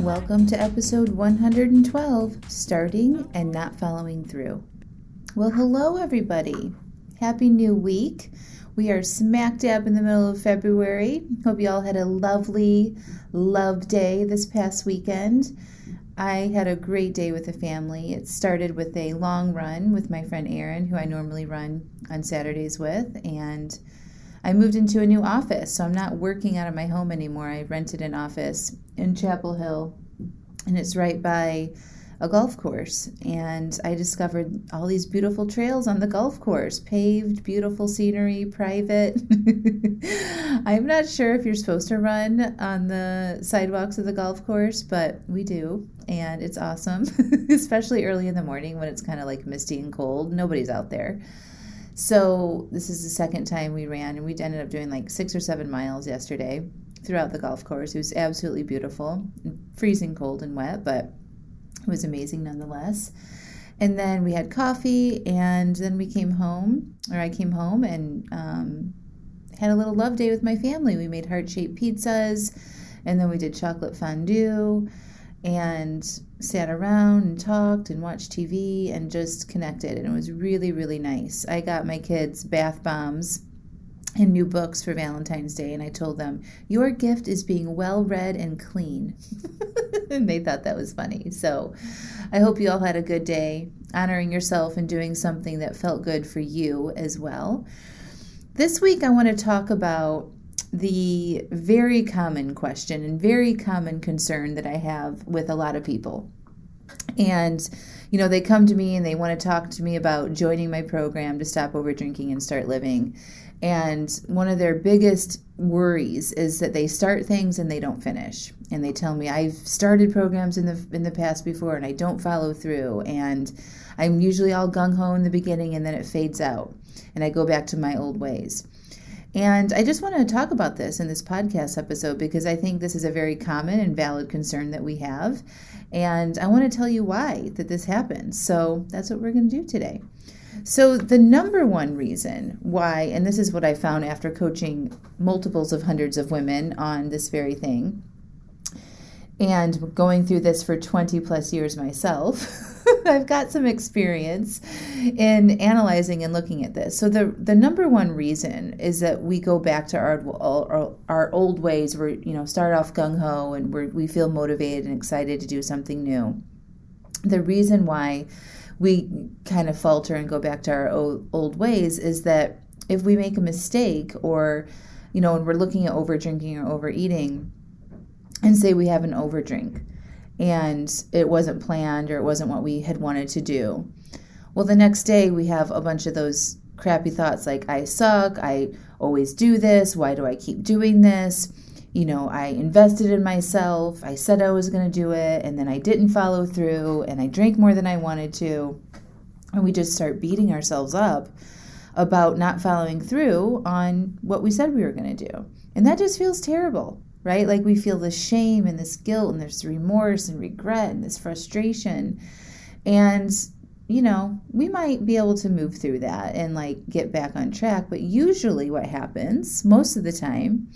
Welcome to episode 112 Starting and Not Following Through. Well, hello, everybody. Happy New Week. We are smack dab in the middle of February. Hope you all had a lovely love day this past weekend. I had a great day with the family. It started with a long run with my friend Erin, who I normally run on Saturdays with, and I moved into a new office, so I'm not working out of my home anymore. I rented an office in Chapel Hill, and it's right by a golf course and I discovered all these beautiful trails on the golf course paved, beautiful scenery, private. I'm not sure if you're supposed to run on the sidewalks of the golf course, but we do, and it's awesome, especially early in the morning when it's kind of like misty and cold. Nobody's out there. So, this is the second time we ran, and we ended up doing like six or seven miles yesterday throughout the golf course. It was absolutely beautiful, freezing cold and wet, but it was amazing nonetheless. And then we had coffee, and then we came home, or I came home and um, had a little love day with my family. We made heart shaped pizzas, and then we did chocolate fondue and sat around and talked and watched TV and just connected. And it was really, really nice. I got my kids bath bombs and new books for Valentine's Day, and I told them, Your gift is being well read and clean. and they thought that was funny. So I hope you all had a good day, honoring yourself and doing something that felt good for you as well. This week, I want to talk about the very common question and very common concern that I have with a lot of people. And, you know, they come to me and they want to talk to me about joining my program to stop over drinking and start living. And one of their biggest worries is that they start things and they don't finish. And they tell me I've started programs in the in the past before and I don't follow through and I'm usually all gung ho in the beginning and then it fades out and I go back to my old ways. And I just want to talk about this in this podcast episode because I think this is a very common and valid concern that we have. And I want to tell you why that this happens. So that's what we're going to do today. So, the number one reason why, and this is what I found after coaching multiples of hundreds of women on this very thing, and going through this for 20 plus years myself, I've got some experience in analyzing and looking at this. So, the, the number one reason is that we go back to our, our, our old ways. We're you know, start off gung ho and we we feel motivated and excited to do something new. The reason why we kind of falter and go back to our old, old ways is that if we make a mistake or you know when we're looking at over drinking or overeating and say we have an overdrink and it wasn't planned or it wasn't what we had wanted to do well the next day we have a bunch of those crappy thoughts like i suck i always do this why do i keep doing this you know, I invested in myself. I said I was going to do it, and then I didn't follow through, and I drank more than I wanted to. And we just start beating ourselves up about not following through on what we said we were going to do. And that just feels terrible, right? Like we feel this shame and this guilt and this remorse and regret and this frustration. And, you know, we might be able to move through that and like get back on track. But usually what happens most of the time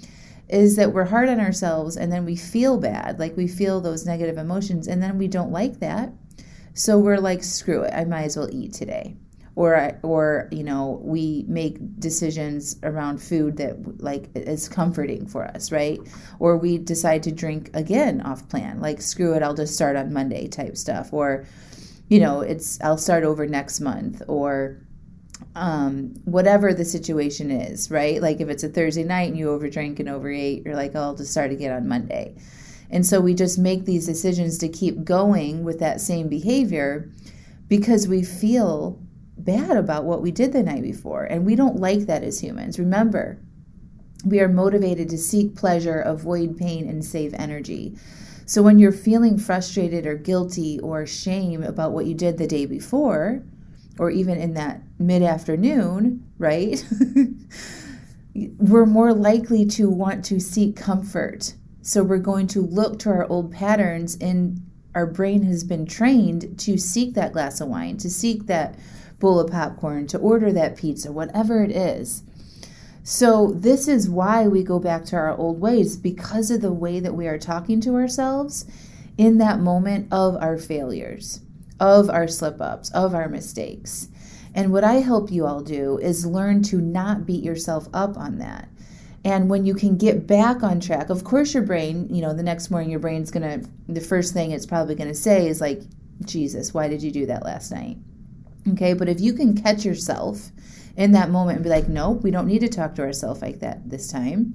is that we're hard on ourselves and then we feel bad, like we feel those negative emotions, and then we don't like that. So we're like, screw it, I might as well eat today. Or, or you know, we make decisions around food that like is comforting for us, right? Or we decide to drink again off plan, like screw it, I'll just start on Monday type stuff. Or, you know, it's I'll start over next month. Or um, whatever the situation is, right? Like if it's a Thursday night and you overdrink and overate, you're like, oh, I'll just start again on Monday. And so we just make these decisions to keep going with that same behavior because we feel bad about what we did the night before. And we don't like that as humans. Remember, We are motivated to seek pleasure, avoid pain, and save energy. So when you're feeling frustrated or guilty or shame about what you did the day before, or even in that mid afternoon, right? we're more likely to want to seek comfort. So we're going to look to our old patterns, and our brain has been trained to seek that glass of wine, to seek that bowl of popcorn, to order that pizza, whatever it is. So, this is why we go back to our old ways because of the way that we are talking to ourselves in that moment of our failures, of our slip ups, of our mistakes. And what I help you all do is learn to not beat yourself up on that. And when you can get back on track, of course, your brain, you know, the next morning, your brain's gonna, the first thing it's probably gonna say is like, Jesus, why did you do that last night? Okay, but if you can catch yourself in that moment and be like, nope, we don't need to talk to ourselves like that this time.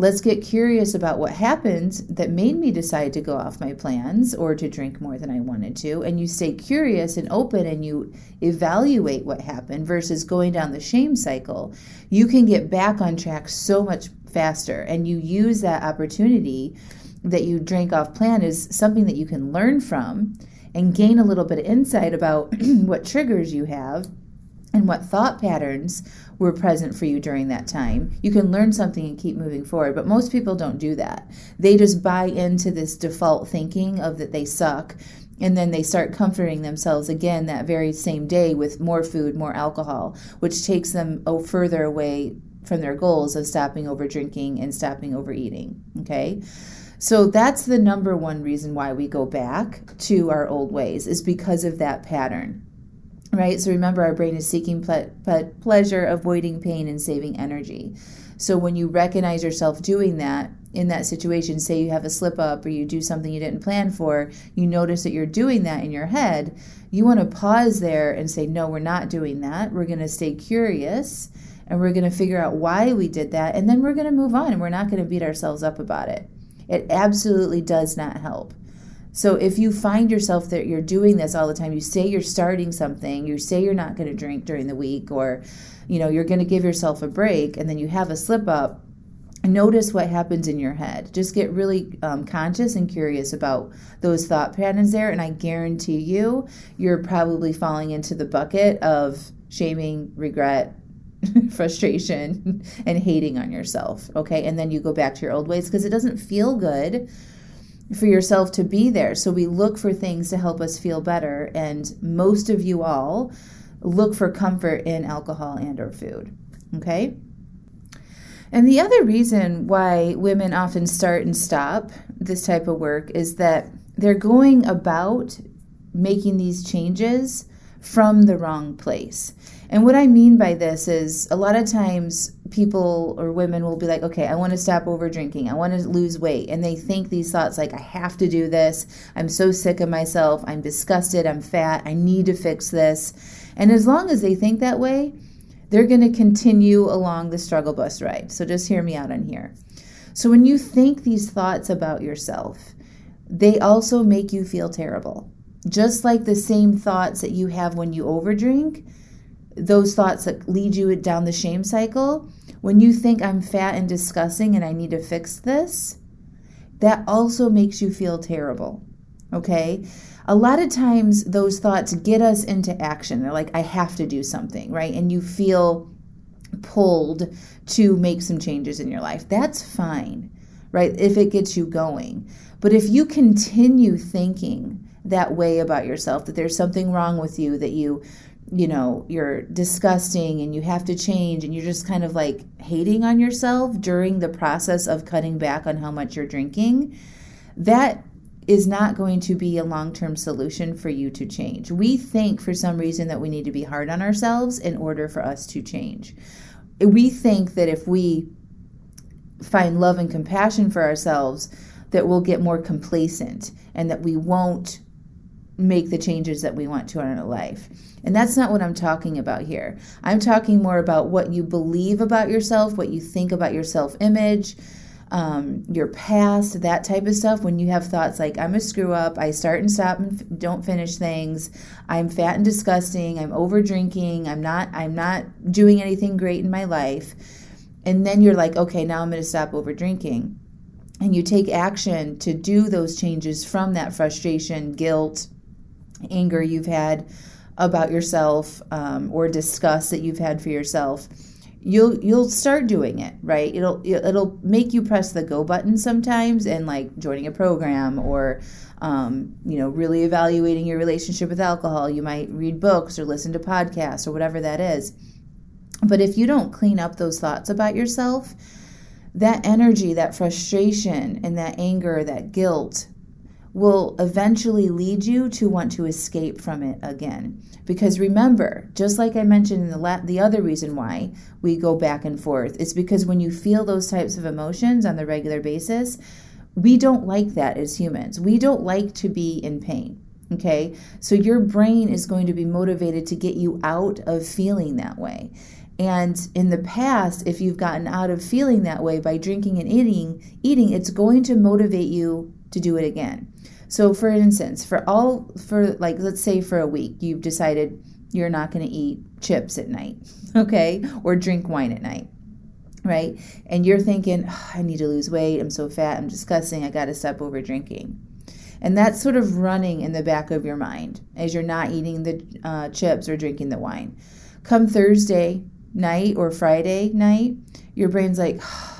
Let's get curious about what happened that made me decide to go off my plans or to drink more than I wanted to. And you stay curious and open and you evaluate what happened versus going down the shame cycle. You can get back on track so much faster. And you use that opportunity that you drank off plan as something that you can learn from and gain a little bit of insight about what triggers you have and what thought patterns were present for you during that time. You can learn something and keep moving forward, but most people don't do that. They just buy into this default thinking of that they suck and then they start comforting themselves again that very same day with more food, more alcohol, which takes them oh, further away from their goals of stopping over drinking and stopping overeating. Okay. So that's the number one reason why we go back to our old ways is because of that pattern right? So remember, our brain is seeking ple- ple- pleasure, avoiding pain, and saving energy. So when you recognize yourself doing that in that situation, say you have a slip up or you do something you didn't plan for, you notice that you're doing that in your head, you want to pause there and say, no, we're not doing that. We're going to stay curious and we're going to figure out why we did that. And then we're going to move on and we're not going to beat ourselves up about it. It absolutely does not help. So if you find yourself that you're doing this all the time, you say you're starting something, you say you're not going to drink during the week, or you know you're going to give yourself a break, and then you have a slip up. Notice what happens in your head. Just get really um, conscious and curious about those thought patterns there, and I guarantee you, you're probably falling into the bucket of shaming, regret, frustration, and hating on yourself. Okay, and then you go back to your old ways because it doesn't feel good for yourself to be there. So we look for things to help us feel better and most of you all look for comfort in alcohol and or food. Okay? And the other reason why women often start and stop this type of work is that they're going about making these changes from the wrong place. And what I mean by this is a lot of times people or women will be like, okay, I want to stop over drinking. I want to lose weight. And they think these thoughts like, I have to do this. I'm so sick of myself. I'm disgusted. I'm fat. I need to fix this. And as long as they think that way, they're going to continue along the struggle bus ride. So just hear me out on here. So when you think these thoughts about yourself, they also make you feel terrible. Just like the same thoughts that you have when you overdrink those thoughts that lead you down the shame cycle, when you think I'm fat and disgusting and I need to fix this, that also makes you feel terrible. Okay? A lot of times those thoughts get us into action. They're like, I have to do something, right? And you feel pulled to make some changes in your life. That's fine, right? If it gets you going. But if you continue thinking that way about yourself, that there's something wrong with you, that you you mm-hmm. know, you're disgusting and you have to change and you're just kind of like hating on yourself during the process of cutting back on how much you're drinking, that is not going to be a long term solution for you to change. We think for some reason that we need to be hard on ourselves in order for us to change. We think that if we find love and compassion for ourselves, that we'll get more complacent and that we won't make the changes that we want to in our life. And that's not what I'm talking about here. I'm talking more about what you believe about yourself, what you think about your self image, um, your past, that type of stuff. When you have thoughts like, I'm a screw up, I start and stop and don't finish things, I'm fat and disgusting, I'm over drinking, I'm not, I'm not doing anything great in my life. And then you're like, okay, now I'm going to stop over drinking. And you take action to do those changes from that frustration, guilt, anger you've had about yourself, um, or disgust that you've had for yourself you'll you'll start doing it right? It'll it'll make you press the go button sometimes and like joining a program or um, you know really evaluating your relationship with alcohol. You might read books or listen to podcasts or whatever that is. But if you don't clean up those thoughts about yourself that energy that frustration and that anger that guilt will eventually lead you to want to escape from it again. Because remember, just like I mentioned in the la- the other reason why we go back and forth, it's because when you feel those types of emotions on the regular basis, we don't like that as humans. We don't like to be in pain. Okay? So your brain is going to be motivated to get you out of feeling that way. And in the past, if you've gotten out of feeling that way by drinking and eating, eating, it's going to motivate you to do it again. So for instance, for all for like let's say for a week you've decided you're not going to eat chips at night, okay? Or drink wine at night. Right? And you're thinking, oh, I need to lose weight. I'm so fat. I'm disgusting. I got to stop over drinking. And that's sort of running in the back of your mind as you're not eating the uh, chips or drinking the wine. Come Thursday night or Friday night, your brain's like, oh,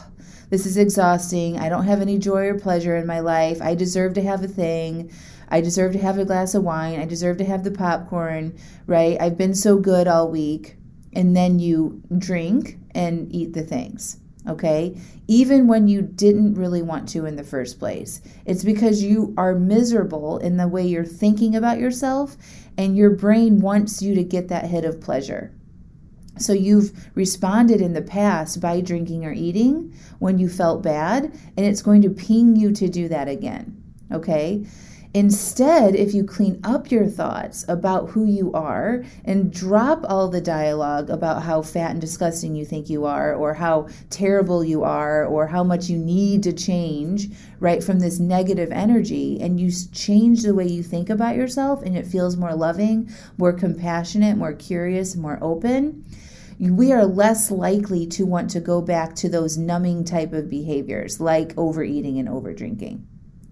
this is exhausting. I don't have any joy or pleasure in my life. I deserve to have a thing. I deserve to have a glass of wine. I deserve to have the popcorn, right? I've been so good all week. And then you drink and eat the things, okay? Even when you didn't really want to in the first place. It's because you are miserable in the way you're thinking about yourself, and your brain wants you to get that hit of pleasure. So you've responded in the past by drinking or eating when you felt bad, and it's going to ping you to do that again. Okay? Instead, if you clean up your thoughts about who you are and drop all the dialogue about how fat and disgusting you think you are, or how terrible you are, or how much you need to change, right, from this negative energy, and you change the way you think about yourself, and it feels more loving, more compassionate, more curious, more open we are less likely to want to go back to those numbing type of behaviors like overeating and overdrinking.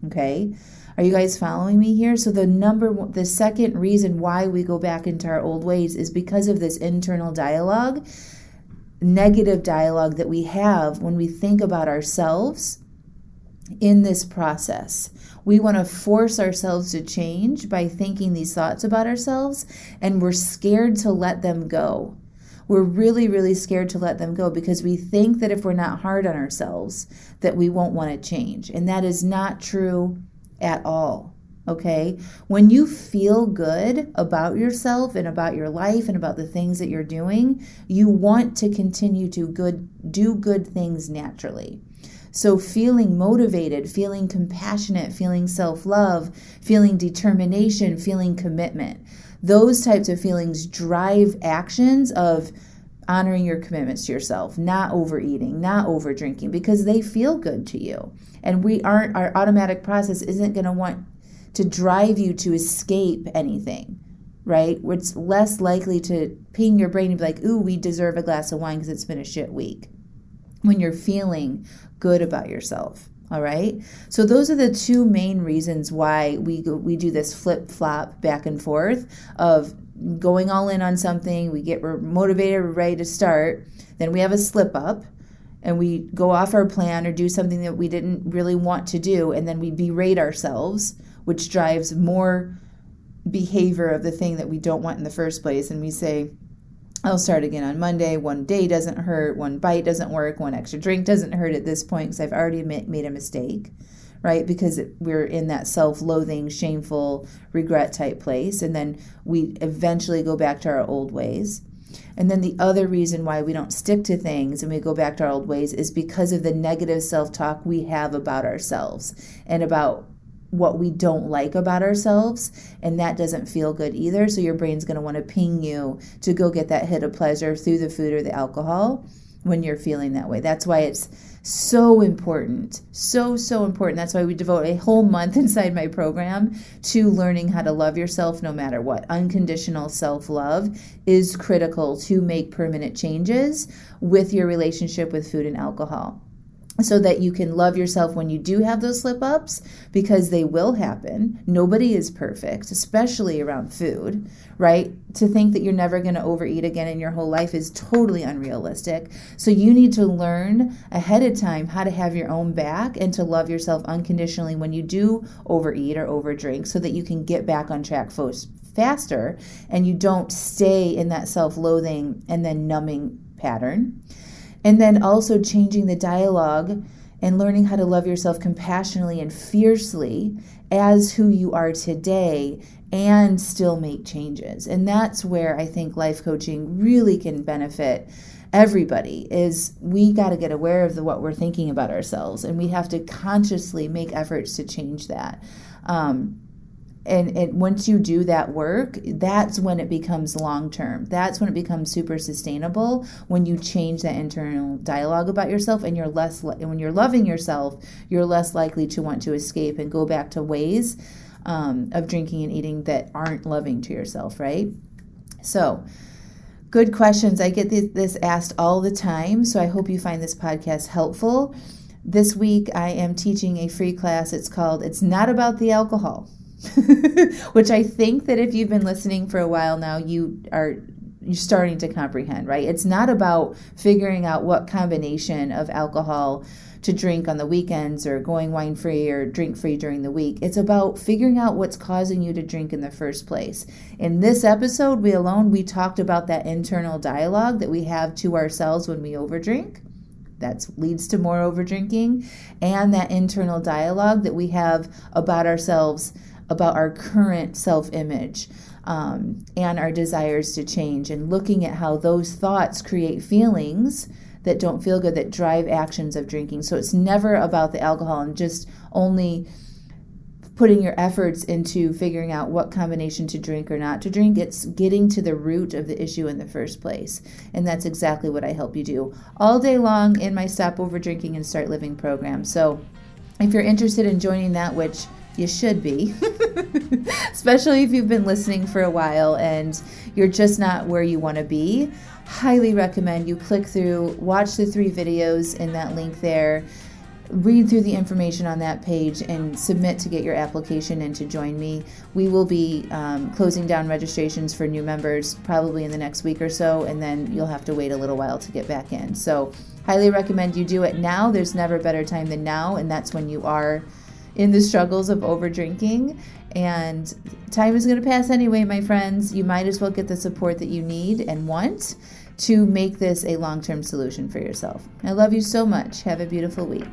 Okay? Are you guys following me here? So the number the second reason why we go back into our old ways is because of this internal dialogue, negative dialogue that we have when we think about ourselves in this process. We want to force ourselves to change by thinking these thoughts about ourselves and we're scared to let them go we're really really scared to let them go because we think that if we're not hard on ourselves that we won't want to change. And that is not true at all okay? When you feel good about yourself and about your life and about the things that you're doing you want to continue to good do good things naturally. So, feeling motivated, feeling compassionate, feeling self love, feeling determination, feeling commitment those types of feelings drive actions of honoring your commitments to yourself, not overeating, not over drinking, because they feel good to you. And we aren't, our automatic process isn't going to want to drive you to escape anything, right? It's less likely to ping your brain and be like, ooh, we deserve a glass of wine because it's been a shit week when you're feeling good about yourself. All right. So those are the two main reasons why we we do this flip flop back and forth of going all in on something. We get we're motivated, we're ready to start. Then we have a slip up, and we go off our plan or do something that we didn't really want to do, and then we berate ourselves, which drives more behavior of the thing that we don't want in the first place. And we say, I'll start again on Monday. One day doesn't hurt. One bite doesn't work. One extra drink doesn't hurt at this point because I've already made a mistake, right? Because we're in that self loathing, shameful, regret type place. And then we eventually go back to our old ways. And then the other reason why we don't stick to things and we go back to our old ways is because of the negative self talk we have about ourselves and about what we don't like about ourselves and that doesn't feel good either so your brain's going to want to ping you to go get that hit of pleasure through the food or the alcohol when you're feeling that way. That's why it's so important. So, so important. That's why we devote a whole month inside my program to learning how to love yourself no matter what. Unconditional self love is critical to make permanent changes with your relationship with food and alcohol so that you can love yourself when you do have those slip ups because they will happen. Nobody is perfect, especially around food, right? To think that you're never going to overeat again in your whole life is totally unrealistic. So you need to learn ahead of time how to have your own back and to love yourself unconditionally when you do overeat or overdrink so that you can get back on track faster and you don't stay in that self loathing and then numbing pattern. And then also changing the dialogue and learning how to love yourself compassionately and fiercely as who you are today and still make changes. And that's where I think life coaching really can benefit everybody is we got to get aware of the, what we're thinking about ourselves and we have to consciously make efforts to change that. Um, and, once you do that work that's when it becomes long term that's when it becomes super sustainable when you change that internal dialogue about yourself and you're less and when you're loving yourself you're less likely to want to escape and go back to ways um, of drinking and eating that aren't loving to yourself right? So good questions. I get this asked all the time so i hope you find this podcast helpful. This week i am teaching a free class. It's called it's not about the alcohol which I think that if you've been listening for a while now, you are you're starting to comprehend, right? It's not about figuring out what combination of alcohol to drink on the weekends or going wine free or drink free during the week. It's about figuring out what's causing you to drink in the first place. In this episode, we alone, we talked about that internal dialogue that we have to ourselves when we overdrink. That leads to more overdrinking, and that internal dialogue that we have about ourselves about our current self image um, and our desires to change, and looking at how those thoughts create feelings that don't feel good that drive actions of drinking. So it's never about the alcohol and just only putting your efforts into figuring out what combination to drink or not to drink. It's getting to the root of the issue in the first place. And that's exactly what I help you do all day long in my Stop Over Drinking and Start Living program. So if you're interested in joining that, which you should be, especially if you've been listening for a while and you're just not where you want to be. Highly recommend you click through, watch the three videos in that link there, read through the information on that page, and submit to get your application and to join me. We will be um, closing down registrations for new members probably in the next week or so, and then you'll have to wait a little while to get back in. So, highly recommend you do it now. There's never a better time than now, and that's when you are in the struggles of over drinking. And time is going to pass anyway, my friends. You might as well get the support that you need and want to make this a long term solution for yourself. I love you so much. Have a beautiful week.